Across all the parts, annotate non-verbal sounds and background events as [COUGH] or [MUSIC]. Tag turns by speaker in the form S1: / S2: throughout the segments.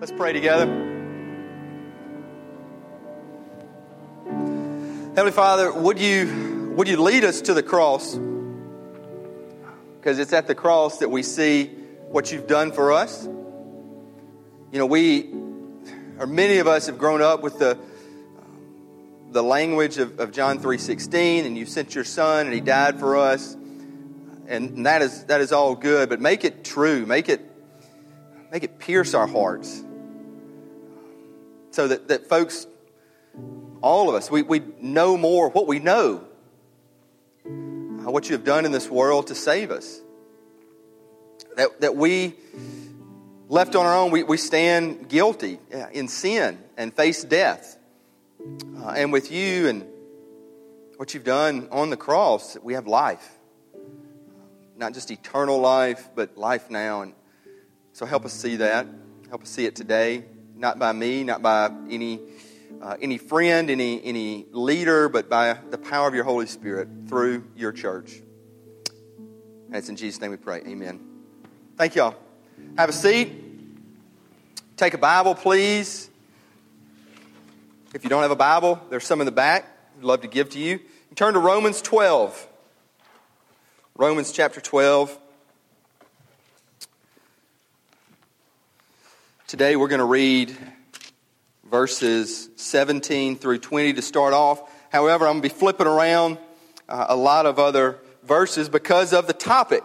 S1: Let's pray together. Heavenly Father, would you, would you lead us to the cross? Because it's at the cross that we see what you've done for us. You know, we, or many of us have grown up with the, the language of, of John 3.16, and you sent your son, and he died for us. And that is, that is all good, but make it true. Make it, make it pierce our hearts so that, that folks, all of us, we, we know more what we know, uh, what you have done in this world to save us. That, that we, left on our own, we, we stand guilty uh, in sin and face death. Uh, and with you and what you've done on the cross, we have life. Not just eternal life, but life now. And so help us see that. Help us see it today not by me, not by any, uh, any friend, any, any leader, but by the power of your Holy Spirit through your church. And it's in Jesus' name we pray. Amen. Thank y'all. Have a seat. Take a Bible, please. If you don't have a Bible, there's some in the back. I'd love to give to you turn to Romans 12. Romans chapter 12. Today we're going to read verses 17 through 20 to start off. However, I'm going to be flipping around uh, a lot of other verses because of the topic.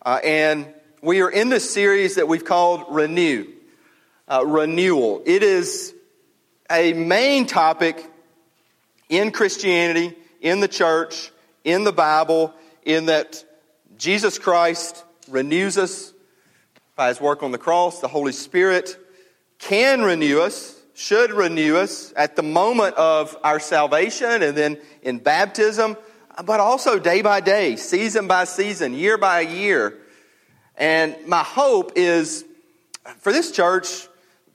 S1: Uh, and we are in this series that we've called Renew. Uh, renewal. It is a main topic in Christianity, in the church, in the Bible, in that Jesus Christ renews us by his work on the cross, the Holy Spirit can renew us, should renew us at the moment of our salvation and then in baptism, but also day by day, season by season, year by year. And my hope is for this church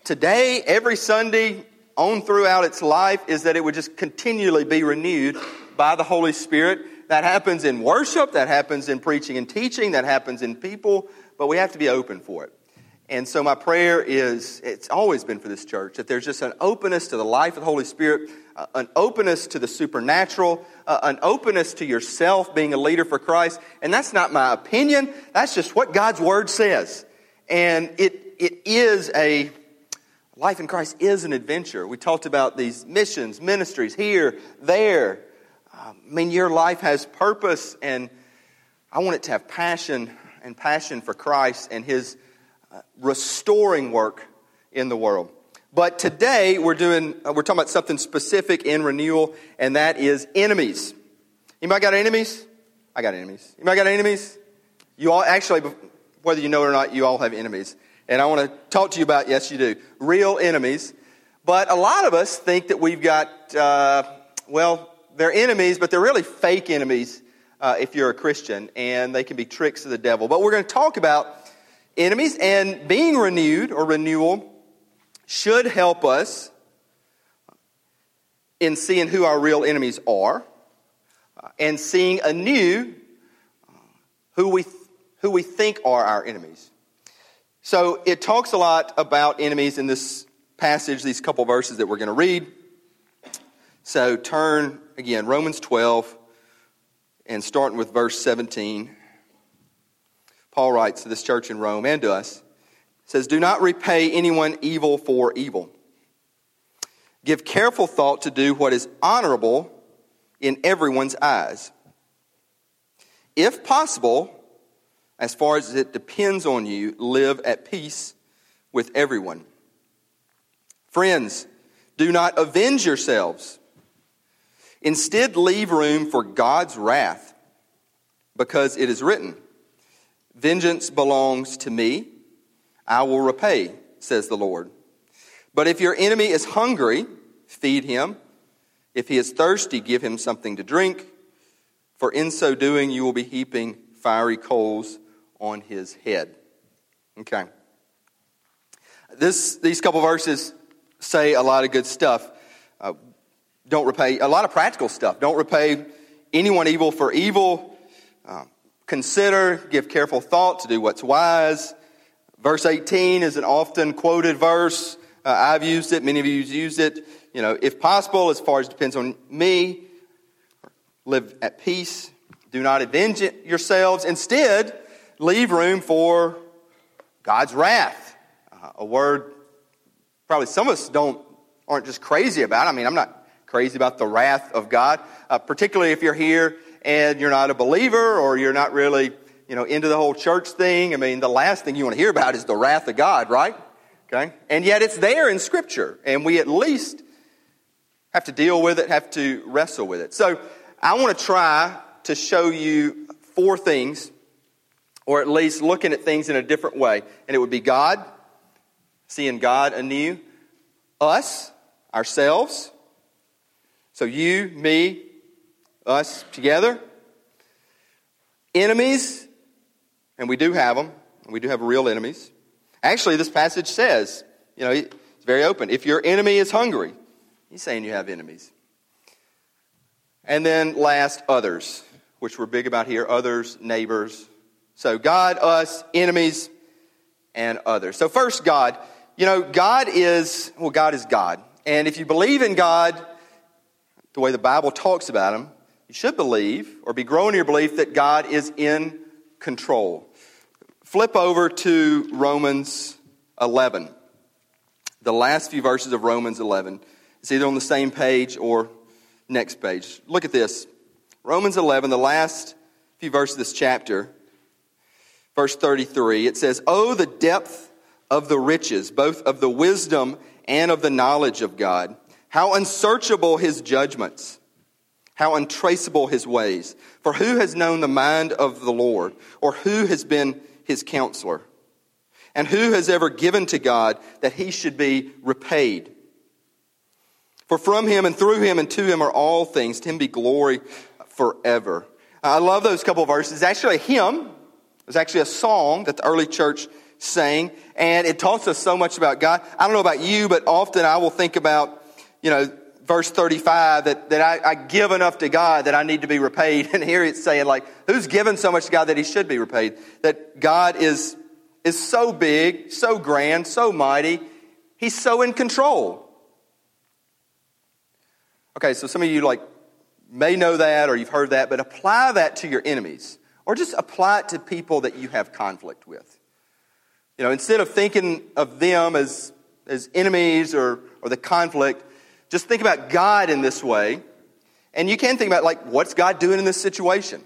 S1: today, every Sunday, on throughout its life, is that it would just continually be renewed by the Holy Spirit. That happens in worship, that happens in preaching and teaching, that happens in people, but we have to be open for it. And so my prayer is, it's always been for this church, that there's just an openness to the life of the Holy Spirit, uh, an openness to the supernatural, uh, an openness to yourself being a leader for Christ. And that's not my opinion. That's just what God's Word says. And it, it is a, life in Christ is an adventure. We talked about these missions, ministries here, there. I mean, your life has purpose and I want it to have passion and passion for Christ and His restoring work in the world. But today we're doing uh, we're talking about something specific in renewal, and that is enemies. Anybody got enemies? I got enemies. Anybody got enemies? You all actually, whether you know it or not, you all have enemies. And I want to talk to you about yes, you do real enemies. But a lot of us think that we've got uh, well, they're enemies, but they're really fake enemies uh, if you're a Christian, and they can be tricks of the devil. But we're going to talk about enemies, and being renewed or renewal should help us in seeing who our real enemies are uh, and seeing anew uh, who we, who we think are our enemies. So it talks a lot about enemies in this passage, these couple verses that we're going to read. So turn again, Romans 12, and starting with verse 17, Paul writes to this church in Rome and to us, says, Do not repay anyone evil for evil. Give careful thought to do what is honorable in everyone's eyes. If possible, as far as it depends on you, live at peace with everyone. Friends, do not avenge yourselves Instead, leave room for God's wrath, because it is written, Vengeance belongs to me, I will repay, says the Lord. But if your enemy is hungry, feed him. If he is thirsty, give him something to drink, for in so doing you will be heaping fiery coals on his head. Okay. This, these couple verses say a lot of good stuff. Uh, don't repay a lot of practical stuff. Don't repay anyone evil for evil. Um, consider, give careful thought to do what's wise. Verse 18 is an often quoted verse. Uh, I've used it, many of you have used it. You know, if possible, as far as depends on me, live at peace. Do not avenge yourselves. Instead, leave room for God's wrath. Uh, a word probably some of us don't aren't just crazy about. I mean, I'm not crazy about the wrath of God, uh, particularly if you're here and you're not a believer or you're not really, you know, into the whole church thing. I mean, the last thing you want to hear about is the wrath of God, right? Okay? And yet it's there in Scripture, and we at least have to deal with it, have to wrestle with it. So I want to try to show you four things, or at least looking at things in a different way. And it would be God, seeing God anew, us, ourselves. So you, me, us together. Enemies, and we do have them, we do have real enemies. Actually, this passage says, you know, it's very open. If your enemy is hungry, he's saying you have enemies. And then last, others, which we're big about here others, neighbors. So God, us, enemies, and others. So, first, God. You know, God is, well, God is God. And if you believe in God, the way the Bible talks about Him, you should believe or be growing in your belief that God is in control. Flip over to Romans 11. The last few verses of Romans 11. It's either on the same page or next page. Look at this. Romans 11, the last few verses of this chapter, verse 33, it says, Oh, the depth of the riches, both of the wisdom and of the knowledge of God. How unsearchable his judgments, how untraceable his ways. For who has known the mind of the Lord, or who has been his counselor? And who has ever given to God that he should be repaid? For from him and through him and to him are all things. To him be glory forever. I love those couple verses. It's actually a hymn. It was actually a song that the early church sang, and it talks us so much about God. I don't know about you, but often I will think about, you know, verse 35 that, that I, I give enough to God that I need to be repaid. [LAUGHS] And here it's saying, like, who's given so much to God that he should be repaid? That God is, is so big, so grand, so mighty. He's so in control. Okay, so some of you, like, may know that or you've heard that, but apply that to your enemies. Or just apply it to people that you have conflict with. You know, instead of thinking of them as, as enemies or, or the conflict, just think about God in this way. And you can think about, like, what's God doing in this situation?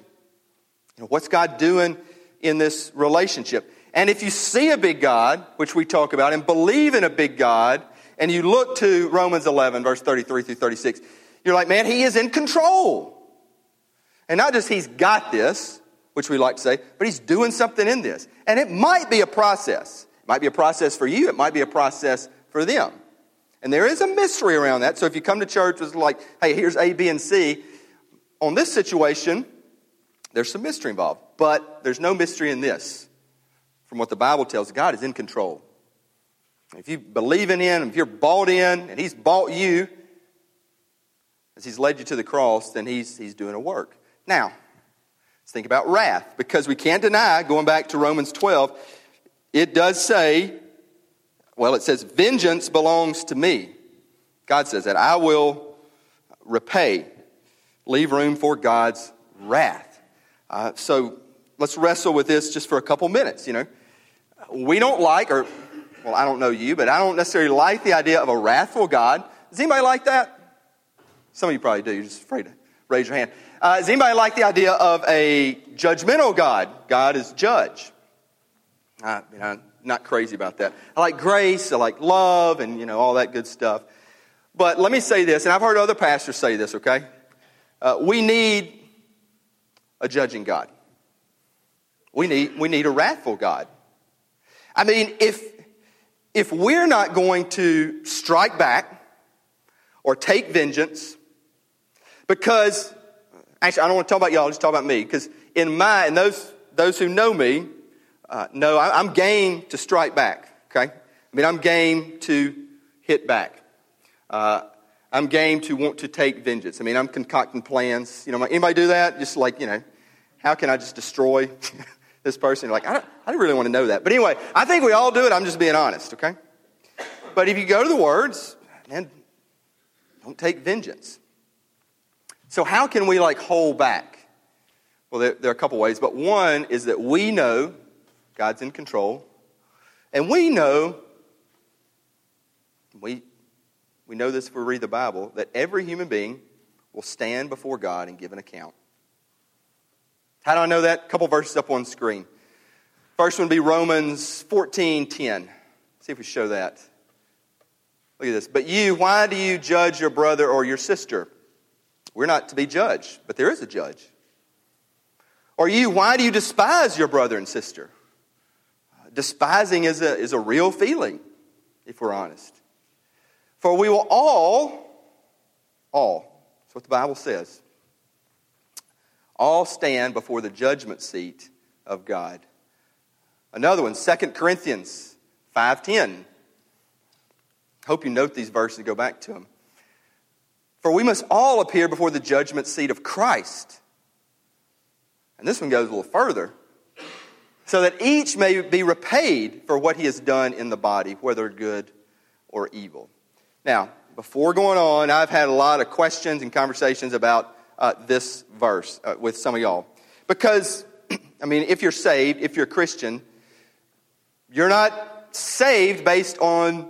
S1: You know, what's God doing in this relationship? And if you see a big God, which we talk about, and believe in a big God, and you look to Romans 11, verse 33 through 36, you're like, man, he is in control. And not just he's got this, which we like to say, but he's doing something in this. And it might be a process. It might be a process for you, it might be a process for them. And there is a mystery around that. So if you come to church with like, hey, here's A, B, and C, on this situation, there's some mystery involved. But there's no mystery in this. From what the Bible tells, God is in control. If you believe in Him, if you're bought in, and He's bought you, as He's led you to the cross, then He's, he's doing a work. Now, let's think about wrath, because we can't deny, going back to Romans 12, it does say, well, it says, vengeance belongs to me. God says that. I will repay. Leave room for God's wrath. Uh, so let's wrestle with this just for a couple minutes, you know. We don't like, or, well, I don't know you, but I don't necessarily like the idea of a wrathful God. Does anybody like that? Some of you probably do. You're just afraid to raise your hand. Uh, does anybody like the idea of a judgmental God? God is judge. Uh, you know, not crazy about that. I like grace. I like love, and you know all that good stuff. But let me say this, and I've heard other pastors say this. Okay, uh, we need a judging God. We need we need a wrathful God. I mean, if if we're not going to strike back or take vengeance because, actually, I don't want to talk about y'all, just talk about me. Because in my, and those, those who know me uh, know I, I'm game to strike back, okay? I mean, I'm game to hit back. Uh, I'm game to want to take vengeance. I mean, I'm concocting plans. You know, anybody do that? Just like, you know, how can I just destroy [LAUGHS] this person. You're like, I don't, I don't really want to know that. But anyway, I think we all do it. I'm just being honest, okay? But if you go to the words, and don't take vengeance. So, how can we like hold back? Well, there, there are a couple ways, but one is that we know God's in control, and we know we we know this if we read the Bible that every human being will stand before God and give an account. How do I know that? A couple verses up on screen. First one would be Romans 14 10. See if we show that. Look at this. But you, why do you judge your brother or your sister? We're not to be judged, but there is a judge. Or you, why do you despise your brother and sister? Despising is a, is a real feeling, if we're honest. For we will all, all, that's what the Bible says, all stand before the judgment seat of God. Another one, 2 Corinthians 5.10. Hope you note these verses and go back to them. For we must all appear before the judgment seat of Christ. And this one goes a little further. So that each may be repaid for what he has done in the body, whether good or evil. Now, before going on, I've had a lot of questions and conversations about uh, this verse uh, with some of y'all. Because, [CLEARS THROAT] I mean, if you're saved, if you're a Christian, you're not saved based on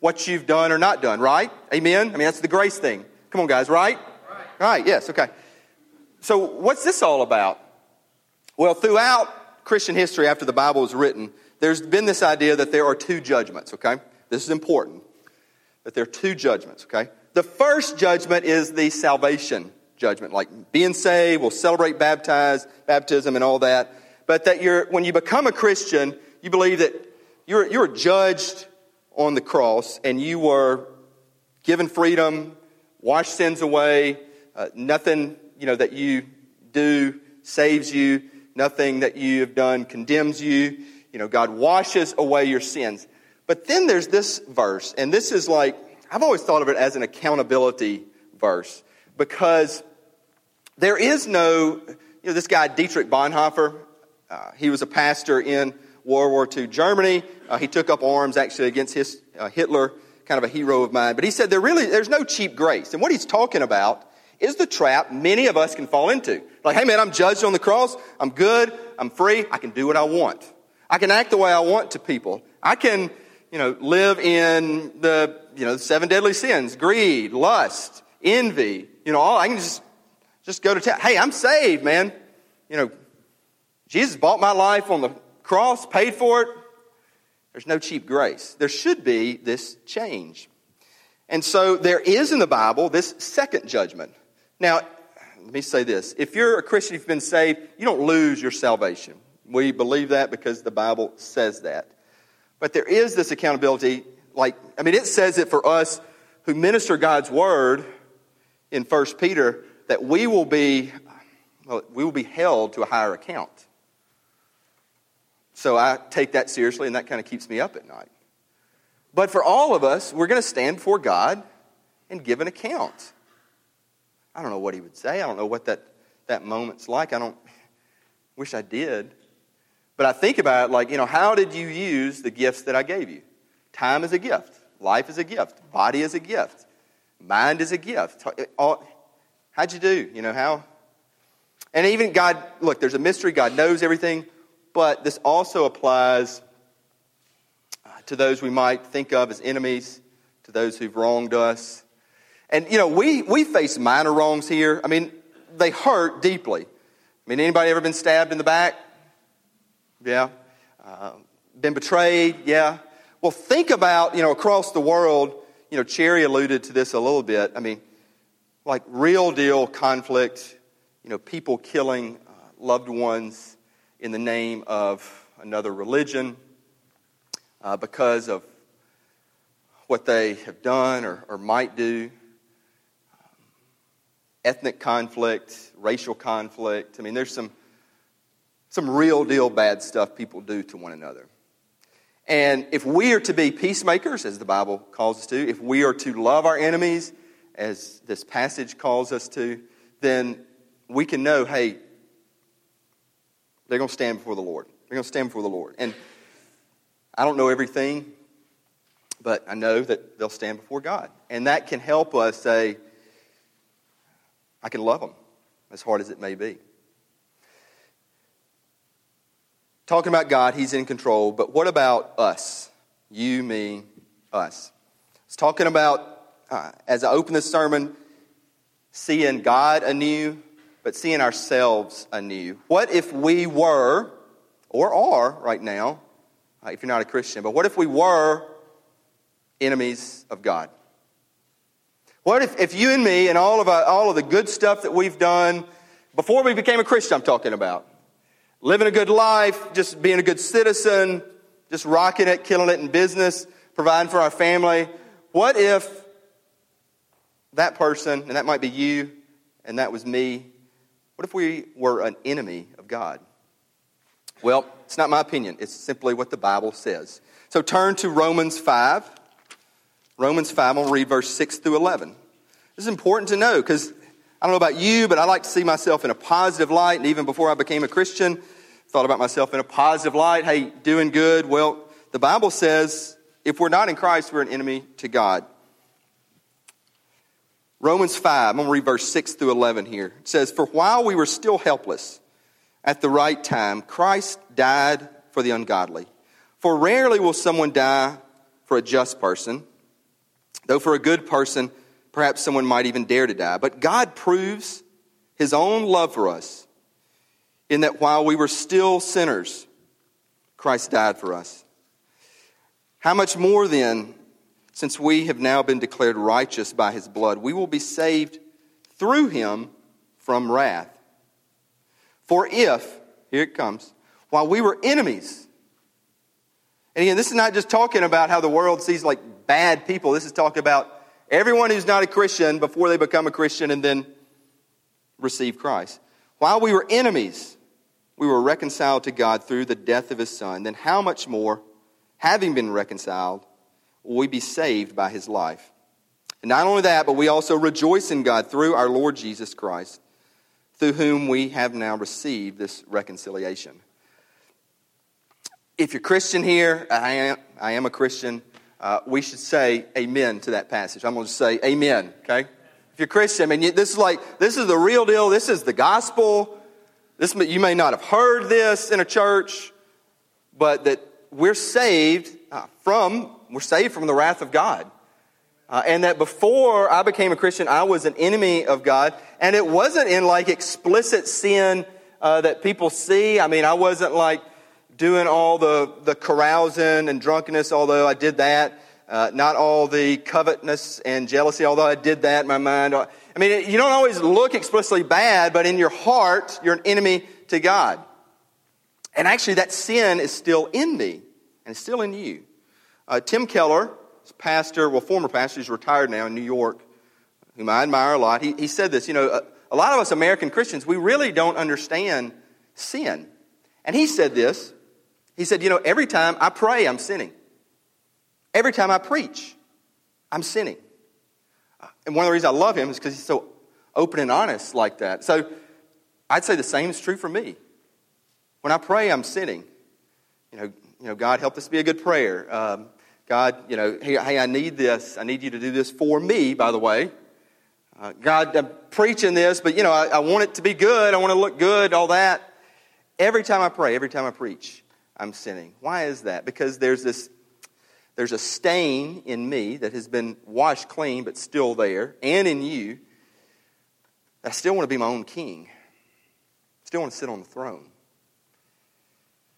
S1: what you've done or not done, right? Amen? I mean, that's the grace thing. Come on, guys, right? Right, right yes, okay. So, what's this all about? Well, throughout Christian history, after the Bible was written, there's been this idea that there are two judgments, okay? This is important. That there are two judgments, okay? The first judgment is the salvation judgment, like being saved, we'll celebrate baptize, baptism and all that. But that you're, when you become a Christian, you believe that you're, you're judged on the cross and you were given freedom, washed sins away, uh, nothing you know that you do saves you, nothing that you have done condemns you. You know, God washes away your sins. But then there's this verse, and this is like I've always thought of it as an accountability verse because there is no, you know, this guy Dietrich Bonhoeffer, uh, he was a pastor in World War II Germany. Uh, he took up arms actually against his, uh, Hitler, kind of a hero of mine. But he said there really, there's no cheap grace. And what he's talking about is the trap many of us can fall into. Like, hey man, I'm judged on the cross. I'm good. I'm free. I can do what I want. I can act the way I want to people. I can, you know, live in the, you know, seven deadly sins, greed, lust, envy, you know, all, I can just, just go to town. Hey, I'm saved, man. You know, Jesus bought my life on the cross, paid for it. There's no cheap grace. There should be this change. And so there is in the Bible this second judgment. Now, let me say this. If you're a Christian, you've been saved, you don't lose your salvation. We believe that because the Bible says that. But there is this accountability, like, I mean, it says it for us who minister God's word in 1 Peter that we will be, well, we will be held to a higher account. So I take that seriously, and that kind of keeps me up at night. But for all of us, we're going to stand before God and give an account. I don't know what he would say. I don't know what that, that moment's like. I don't wish I did. But I think about it like, you know, how did you use the gifts that I gave you? Time is a gift. Life is a gift. Body is a gift. Mind is a gift. How'd you do? You know, how? And even God, look, there's a mystery. God knows everything. But this also applies uh, to those we might think of as enemies, to those who've wronged us. And, you know, we, we face minor wrongs here. I mean, they hurt deeply. I mean, anybody ever been stabbed in the back? Yeah. Uh, been betrayed? Yeah. Well, think about, you know, across the world, you know, Cherry alluded to this a little bit. I mean, like real deal conflict, you know, people killing uh, loved ones in the name of another religion uh, because of what they have done or, or might do. Ethnic conflict, racial conflict. I mean, there's some, some real deal bad stuff people do to one another. And if we are to be peacemakers, as the Bible calls us to, if we are to love our enemies, as this passage calls us to, then we can know hey, they're going to stand before the Lord. They're going to stand before the Lord. And I don't know everything, but I know that they'll stand before God. And that can help us say, I can love them, as hard as it may be. Talking about God, He's in control, but what about us? You, me, us. It's talking about, uh, as I open this sermon, seeing God anew, but seeing ourselves anew. What if we were, or are right now, uh, if you're not a Christian, but what if we were enemies of God? What if, if you and me and all of, our, all of the good stuff that we've done before we became a Christian, I'm talking about, living a good life, just being a good citizen, just rocking it, killing it in business, providing for our family, what if that person, and that might be you, and that was me, what if we were an enemy of God? Well, it's not my opinion. It's simply what the Bible says. So turn to Romans 5. Romans 5, I'll read verse 6 through 11. This is important to know because I don't know about you, but I like to see myself in a positive light. And even before I became a Christian, thought about myself in a positive light. Hey, doing good. Well, the Bible says if we're not in Christ, we're an enemy to God. Romans 5, I'm going to read verse 6 through 11 here. It says, For while we were still helpless, at the right time, Christ died for the ungodly. For rarely will someone die for a just person, though for a good person, perhaps someone might even dare to die. But God proves his own love for us in that while we were still sinners, Christ died for us. How much more then? Since we have now been declared righteous by his blood, we will be saved through him from wrath. For if, here it comes, while we were enemies, and again, this is not just talking about how the world sees like bad people. This is talking about everyone who's not a Christian before they become a Christian and then receive Christ. While we were enemies, we were reconciled to God through the death of his son. Then how much more, having been reconciled, will we be saved by his life. And not only that, but we also rejoice in God through our Lord Jesus Christ, through whom we have now received this reconciliation. If you're Christian here, I am, I am a Christian, uh, we should say amen to that passage. I'm going to say amen, okay? If you're Christian, I mean, this is like, this is the real deal. This is the gospel. This, you may not have heard this in a church, but that we're saved uh, from we're saved from the wrath of God. Uh, and that before I became a Christian, I was an enemy of God. And it wasn't in like explicit sin uh, that people see. I mean, I wasn't like doing all the, the carousing and drunkenness, although I did that. Uh, not all the covetousness and jealousy, although I did that in my mind. I mean, you don't always look explicitly bad, but in your heart, you're an enemy to God. And actually, that sin is still in me and it's still in you. Uh, Tim Keller, pastor, well, former pastor, he's retired now in New York, whom I admire a lot, he, he said this, you know, a, a lot of us American Christians, we really don't understand sin. And he said this. He said, you know, every time I pray, I'm sinning. Every time I preach, I'm sinning. And one of the reasons I love him is because he's so open and honest like that. So I'd say the same is true for me. When I pray, I'm sinning. You know, you know God, help this be a good prayer. Um, God, you know, hey, hey, I need this. I need you to do this for me, by the way. Uh, God, I'm preaching this, but, you know, I, I want it to be good. I want to look good, all that. Every time I pray, every time I preach, I'm sinning. Why is that? Because there's this there's a stain in me that has been washed clean but still there, and in you. I still want to be my own king. I Still want to sit on the throne.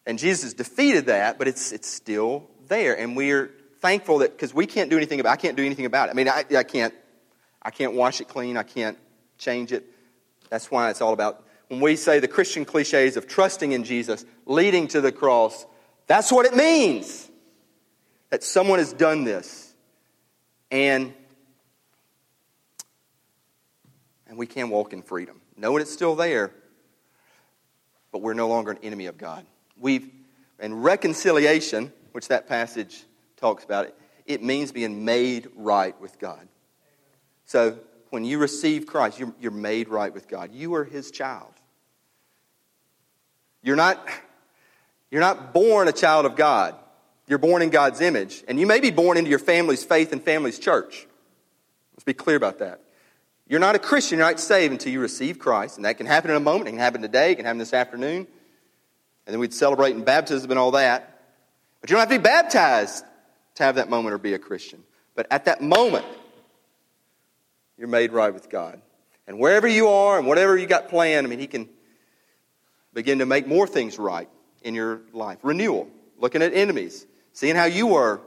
S1: And Jesus defeated that, but it's, it's still there. And we're thankful that because we can't do anything about I can't do anything about it. I mean, I, I can't I can't wash it clean. I can't change it. That's why it's all about when we say the Christian cliches of trusting in Jesus, leading to the cross, that's what it means. That someone has done this. And and we can walk in freedom. Knowing it's still there, but we're no longer an enemy of God. We've and reconciliation which that passage talks about, it, it means being made right with God. So when you receive Christ, you're, you're made right with God. You are his child. You're not, You're not born a child of God. You're born in God's image. And you may be born into your family's faith and family's church. Let's be clear about that. You're not a Christian, you're not saved until you receive Christ. And that can happen in a moment. It can happen today. It can happen this afternoon. And then we'd celebrate in baptism and all that. But you don't have to be baptized to have that moment or be a Christian. But at that moment, you're made right with God. And wherever you are and whatever you got planned, I mean, He can begin to make more things right in your life. Renewal, looking at enemies, seeing how you were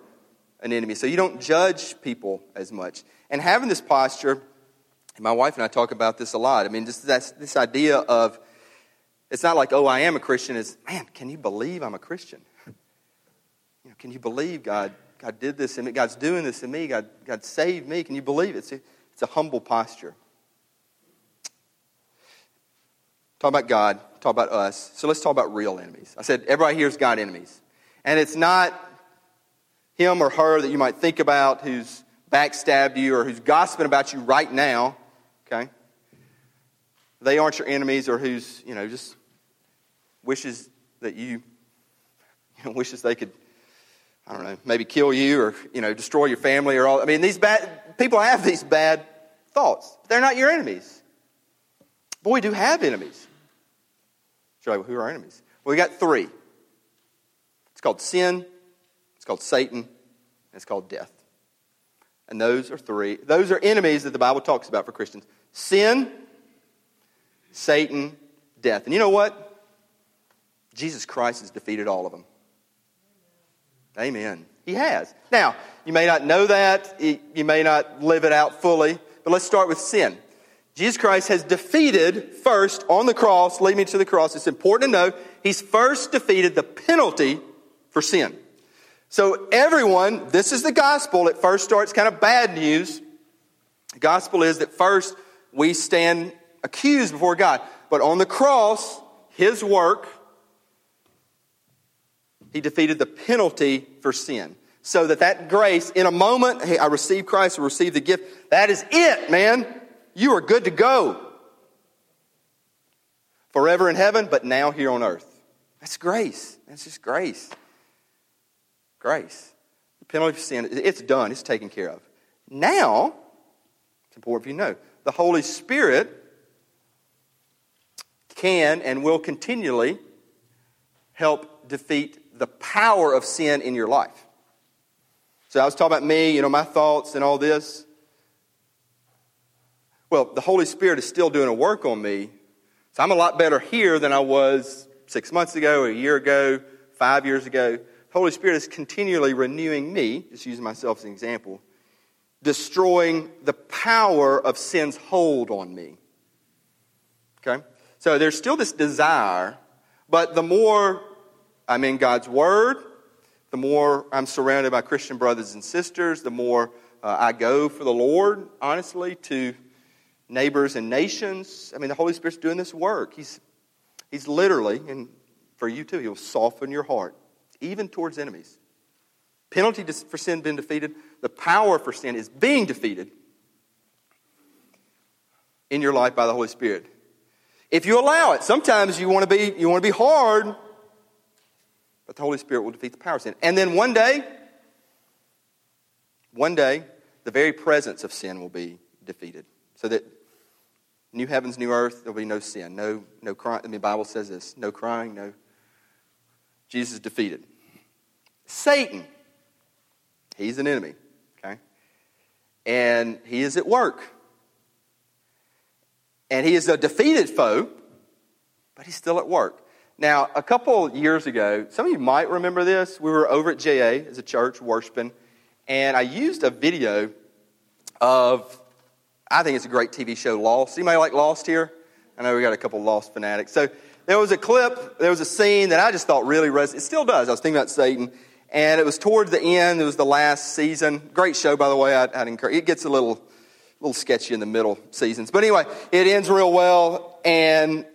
S1: an enemy, so you don't judge people as much. And having this posture, my wife and I talk about this a lot. I mean, just that's, this idea of it's not like, oh, I am a Christian. It's, man, can you believe I'm a Christian? [LAUGHS] You know, can you believe God, God did this in me? God's doing this in me. God, God saved me. Can you believe it? A, it's a humble posture. Talk about God, talk about us. So let's talk about real enemies. I said everybody here's God enemies. And it's not him or her that you might think about who's backstabbed you or who's gossiping about you right now, okay? They aren't your enemies or who's, you know, just wishes that you, [LAUGHS] you know, wishes they could, I don't know, maybe kill you or, you know, destroy your family or all. I mean, these bad, people have these bad thoughts. They're not your enemies. But we do have enemies. So, who are our enemies? Well, we got three. It's called sin, it's called Satan, and it's called death. And those are three. Those are enemies that the Bible talks about for Christians sin, Satan, death. And you know what? Jesus Christ has defeated all of them. Amen. He has. Now, you may not know that, you may not live it out fully, but let's start with sin. Jesus Christ has defeated first on the cross, leading me to the cross. It's important to know he's first defeated the penalty for sin. So, everyone, this is the gospel. It first starts kind of bad news. The gospel is that first we stand accused before God. But on the cross, his work, he defeated the penalty for sin. So that that grace, in a moment, hey, I received Christ, I received the gift. That is it, man. You are good to go. Forever in heaven, but now here on earth. That's grace. That's just grace. Grace. The penalty for sin, it's done, it's taken care of. Now, it's important for you to know, the Holy Spirit can and will continually help defeat the power of sin in your life. So I was talking about me, you know, my thoughts and all this. Well, the Holy Spirit is still doing a work on me. So I'm a lot better here than I was six months ago, a year ago, five years ago. The Holy Spirit is continually renewing me, just using myself as an example, destroying the power of sin's hold on me. Okay? So there's still this desire, but the more I'm in God's Word, the more I'm surrounded by Christian brothers and sisters, the more uh, I go for the Lord, honestly, to neighbors and nations. I mean, the Holy Spirit's doing this work. He's, he's literally, and for you too, He'll soften your heart, even towards enemies. Penalty for sin been defeated. The power for sin is being defeated in your life by the Holy Spirit. If you allow it, sometimes you want to be you want to be hard, but the Holy Spirit will defeat the power of sin. And then one day, one day, the very presence of sin will be defeated. So that New heavens, new earth, there'll be no sin, no, no crying. I mean, the Bible says this no crying, no. Jesus is defeated. Satan, he's an enemy, okay? And he is at work. And he is a defeated foe, but he's still at work. Now, a couple years ago, some of you might remember this. We were over at JA as a church worshiping, and I used a video of I think it's a great TV show, Lost. Anybody like Lost here? I know we got a couple Lost fanatics. So there was a clip, there was a scene that I just thought really resonated. It still does. I was thinking about Satan, and it was towards the end. It was the last season. Great show, by the way. I'd, I'd encourage. It gets a little, little sketchy in the middle seasons, but anyway, it ends real well. And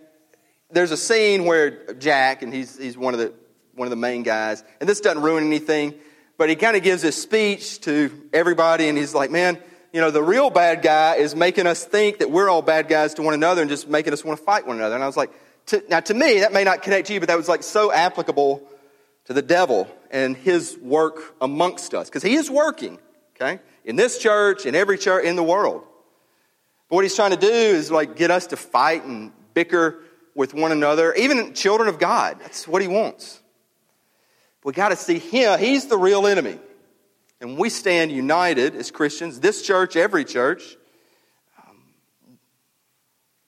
S1: there's a scene where Jack, and he's he's one of the one of the main guys, and this doesn't ruin anything, but he kind of gives a speech to everybody, and he's like, "Man." you know, the real bad guy is making us think that we're all bad guys to one another and just making us want to fight one another. And I was like, to, now to me, that may not connect to you, but that was like so applicable to the devil and his work amongst us, because he is working, okay, in this church, in every church in the world. But what he's trying to do is like get us to fight and bicker with one another, even children of God. That's what he wants. We got to see him. He's the real enemy. And we stand united as Christians, this church, every church. Um,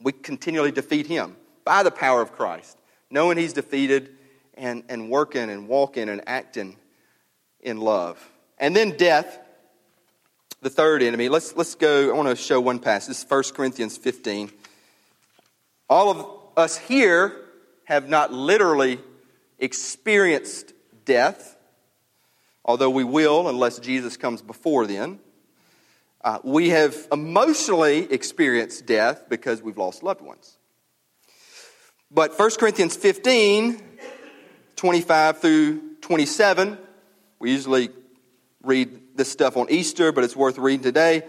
S1: we continually defeat him by the power of Christ, knowing he's defeated and, and working and walking and acting in love. And then death, the third enemy. Let's, let's go. I want to show one passage. This is 1 Corinthians 15. All of us here have not literally experienced death, although we will unless Jesus comes before then. Uh, we have emotionally experienced death because we've lost loved ones. But 1 Corinthians 15, 25 through 27, we usually read this stuff on Easter, but it's worth reading today.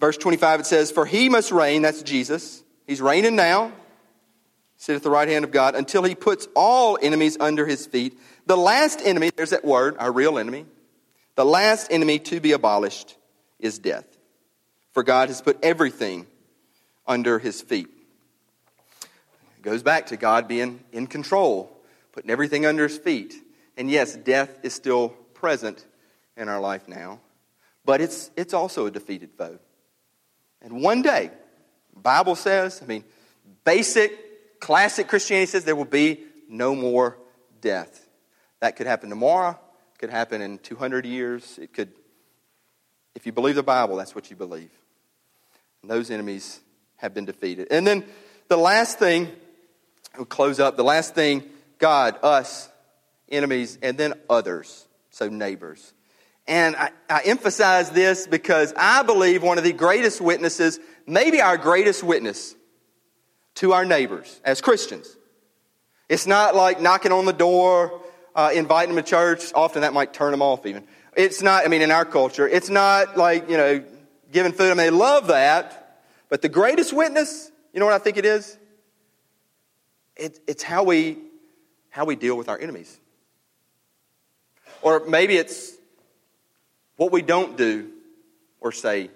S1: Verse 25, it says, For he must reign, that's Jesus. He's reigning now, sit at the right hand of God, until he puts all enemies under his feet. The last enemy, there's that word, our real enemy, the last enemy to be abolished is death. For God has put everything under his feet. It goes back to God being in control, putting everything under his feet. And yes, death is still present in our life now, but it's, it's also a defeated foe. And one day, Bible says, I mean, basic, classic Christianity says there will be no more death. That could happen tomorrow, it could happen in 200 years. It could, if you believe the Bible, that's what you believe. And those enemies have been defeated. And then the last thing, we'll close up, the last thing, God, us, enemies, and then others, so neighbors. And I, I, emphasize this because I believe one of the greatest witnesses, maybe our greatest witness to our neighbors as Christians. It's not like knocking on the door uh, inviting them to church, often that might turn them off even. It's not, I mean, in our culture, it's not like, you know, giving food. I mean, they love that. But the greatest witness, you know what I think it is? It, it's how we, how we deal with our enemies. Or maybe it's what we don't do or say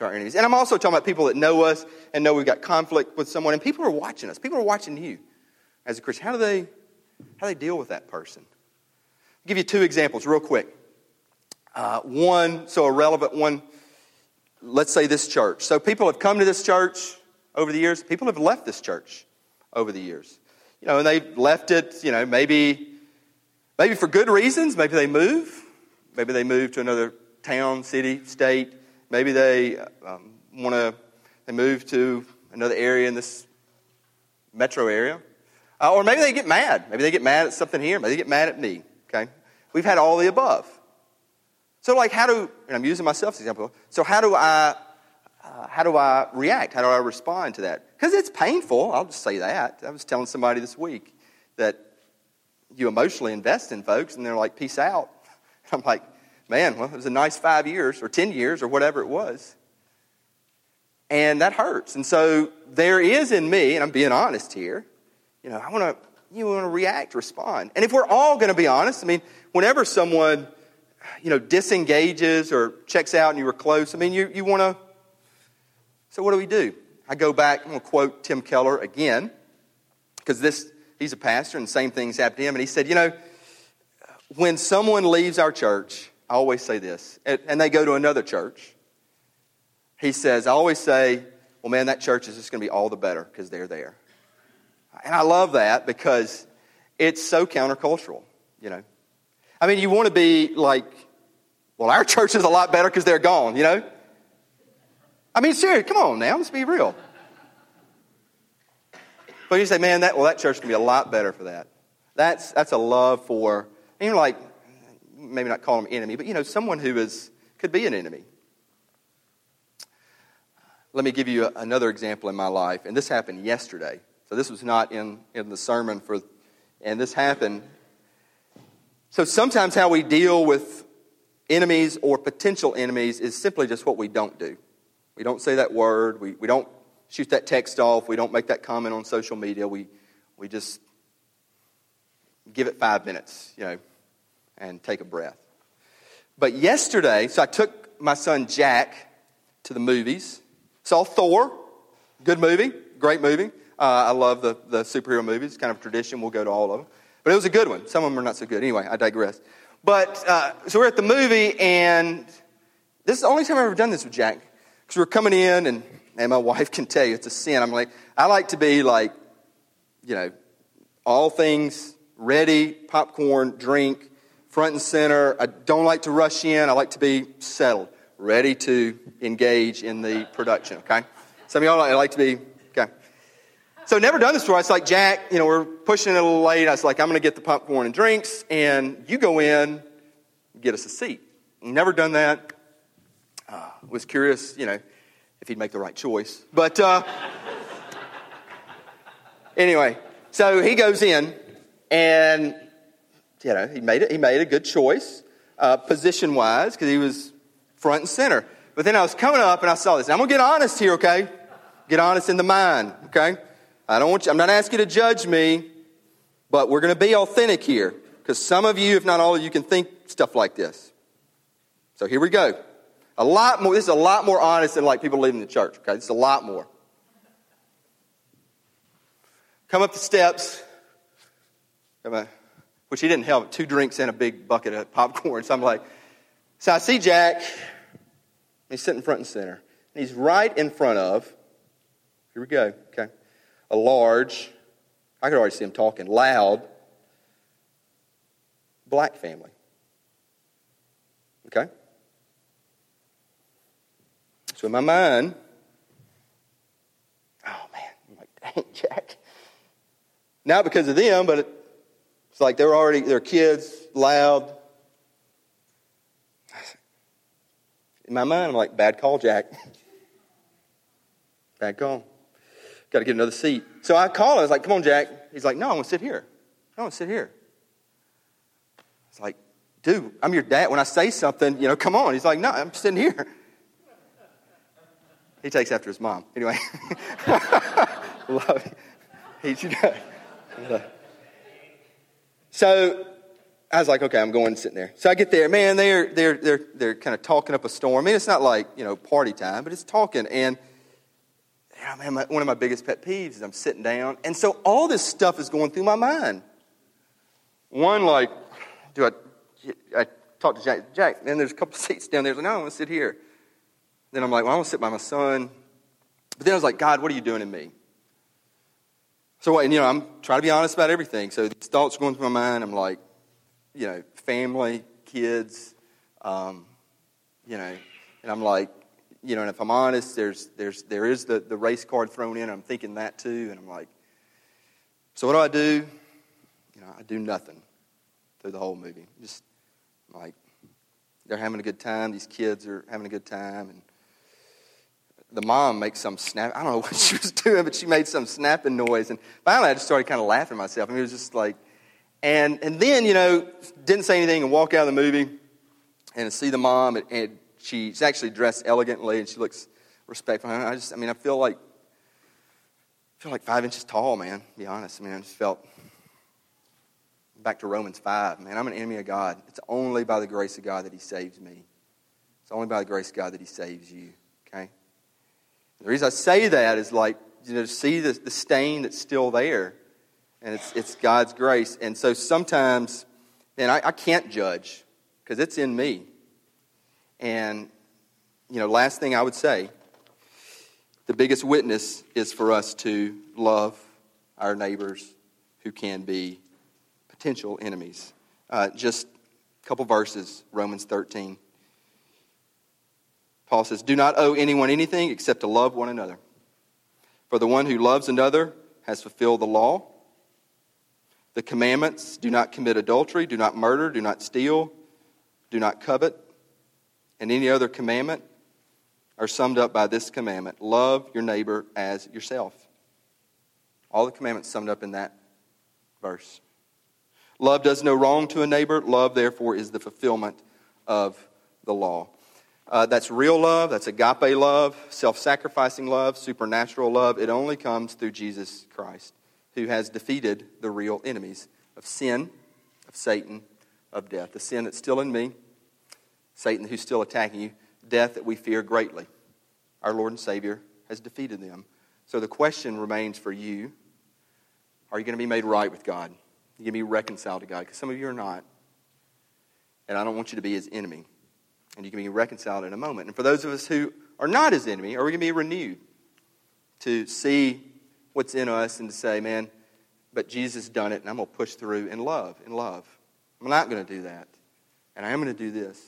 S1: to our enemies. And I'm also talking about people that know us and know we've got conflict with someone, and people are watching us. People are watching you as a Christian. How do they how do they deal with that person? I'll give you two examples real quick. Uh, one, so a relevant one, let's say this church. So people have come to this church over the years. People have left this church over the years. You know, and they left it, you know, maybe, maybe for good reasons. Maybe they move. Maybe they move to another town, city, state. Maybe they um, want to, they move to another area in this metro area. Uh, or maybe they get mad. Maybe they get mad at something here. Maybe they get mad at me. Okay? We've had all the above. So, like, how do, and I'm using myself as an example, so how do I, uh, how do I react? How do I respond to that? Because it's painful. I'll just say that. I was telling somebody this week that you emotionally invest in folks and they're like, peace out. [LAUGHS] I'm like, man, well, it was a nice five years or 10 years or whatever it was. And that hurts. And so there is in me, and I'm being honest here, you know, I want to, you want to react, respond. And if we're all going to be honest, I mean, whenever someone, you know, disengages or checks out and you were close, I mean, you, you want to, so what do we do? I go back, I'm going to quote Tim Keller again, because this, he's a pastor and the same things happened to him. And he said, you know, when someone leaves our church, I always say this, and they go to another church, he says, I always say, well, man, that church is just going to be all the better because they're there. And I love that because it's so countercultural, you know. I mean, you want to be like, well, our [LAUGHS] church is a lot better because they're gone, you know? I mean, seriously, come on now, let's be real. But you say, man, that well, that church can be a lot better for that. That's that's a love for, And you're like maybe not call them enemy, but you know, someone who is could be an enemy. Let me give you another example in my life, and this happened yesterday. So this was not in, in the sermon for, and this happened. So sometimes how we deal with enemies or potential enemies is simply just what we don't do. We don't say that word. We, we don't shoot that text off. We don't make that comment on social media. We, we just give it five minutes, you know, and take a breath. But yesterday, so I took my son Jack to the movies, saw Thor, good movie, great movie. Uh, I love the, the superhero movies, kind of tradition, we'll go to all of them. But it was a good one. Some of them are not so good. Anyway, I digress. But uh, so we're at the movie, and this is the only time I've ever done this with Jack. Because we're coming in, and, and my [LAUGHS] wife can tell you it's a sin. I'm like, I like to be like, you know, all things ready, popcorn, drink, front and center. I don't like to rush in. I like to be settled, ready to engage in the production, okay? Some of y'all like like to be, okay. So never done this before. It's like, Jack, you know, we're pushing it a little late. I was like, I'm going to get the popcorn and drinks, and you go in, get us a seat. Never done that. Uh, was curious, you know, if he'd make the right choice. But uh, [LAUGHS] anyway, so he goes in, and you know he made it. He made a good choice, uh, position wise, because he was front and center. But then I was coming up, and I saw this. Now, I'm gonna get honest here, okay? Get honest in the mind, okay? I don't want you. I'm not asking you to judge me, but we're gonna be authentic here, because some of you, if not all of you, can think stuff like this. So here we go. A lot more. This is a lot more honest than like people leaving the church. Okay, it's a lot more. Come up the steps. Which he didn't help. Two drinks and a big bucket of popcorn. [LAUGHS] So I'm like, so I see Jack. He's sitting front and center. And he's right in front of, here we go, okay, a large, I could already see him talking, loud, black family. Okay? So in my mind, oh man, I'm like, [LAUGHS] dang, Jack. Not because of them, but it's like they're already, they're kids, loud. In my mind, I'm like, bad call, Jack. [LAUGHS] bad call. Got to get another seat. So I call him. I was like, come on, Jack. He's like, no, I want to sit here. I want to sit here. It's like, dude, I'm your dad. When I say something, you know, come on. He's like, no, I'm sitting here. He takes after his mom. Anyway, [LAUGHS] love it. So I was like, okay, I'm going sitting there. So I get there, man. They're they're they're they're kind of talking up a storm. I mean, it's not like you know party time, but it's talking. And yeah, man, my, one of my biggest pet peeves is I'm sitting down, and so all this stuff is going through my mind. One, like, do I? I talk to Jack. Jack, and there's a couple [LAUGHS] seats down there. I was like, no, I want to sit here. Then I'm like, well, I want to sit by my son. But then I was like, God, what are you doing in me? So, and, you know, I'm trying to be honest about everything. So these thoughts are going through my mind. I'm like, you know, family, kids, um, you know, and I'm like, you know, and if I'm honest, there's, there's, there is the, the race card thrown in. I'm thinking that too. And I'm like, so what do I do? You know, I do nothing through the whole movie. Just like, they're having a good time. These kids are having a good time. And the mom makes some snap. I don't know what she was doing, but she made some snapping noise. And finally, I just started kind of laughing at myself. I mean, it was just like, and and then you know, didn't say anything and walk out of the movie, and see the mom, and, and she's actually dressed elegantly, and she looks respectful. I just, I mean, I feel like, I feel like five inches tall, man. Be honest, I mean, I just felt. Back to Romans 5, man, I'm an enemy of God. It's only by the grace of God that He saves me. It's only by the grace of God that He saves you? The reason I say that is like, you know, to see the, the stain that's still there. And it's, it's God's grace. And so sometimes, and I, I can't judge because it's in me. And, you know, last thing I would say the biggest witness is for us to love our neighbors who can be potential enemies. Uh, just a couple verses, Romans 13. Paul says, Do not owe anyone anything except to love one another. For the one who loves another has fulfilled the law. The commandments do not commit adultery, do not murder, do not steal, do not covet, and any other commandment are summed up by this commandment love your neighbor as yourself. All the commandments summed up in that verse. Love does no wrong to a neighbor. Love, therefore, is the fulfillment of the law. Uh, that's real love. That's agape love, self sacrificing love, supernatural love. It only comes through Jesus Christ, who has defeated the real enemies of sin, of Satan, of death, the sin that's still in me, Satan who's still attacking you, death that we fear greatly. Our Lord and Savior has defeated them. So the question remains for you are you going to be made right with God? Are you going to be reconciled to God? Because some of you are not. And I don't want you to be his enemy. And you can be reconciled in a moment. And for those of us who are not his enemy, are we going to be renewed to see what's in us and to say, man, but Jesus done it, and I'm going to push through in love, in love. I'm not going to do that. And I am going to do this.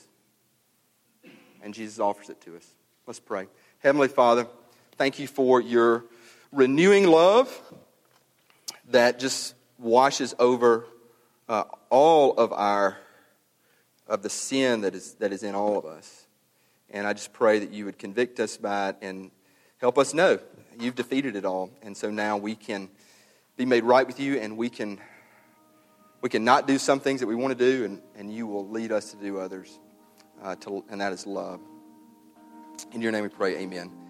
S1: And Jesus offers it to us. Let's pray. Heavenly Father, thank you for your renewing love that just washes over uh, all of our of the sin that is that is in all of us. And I just pray that you would convict us by it and help us know you've defeated it all. And so now we can be made right with you and we can we can not do some things that we want to do and, and you will lead us to do others uh, to, and that is love in your name we pray amen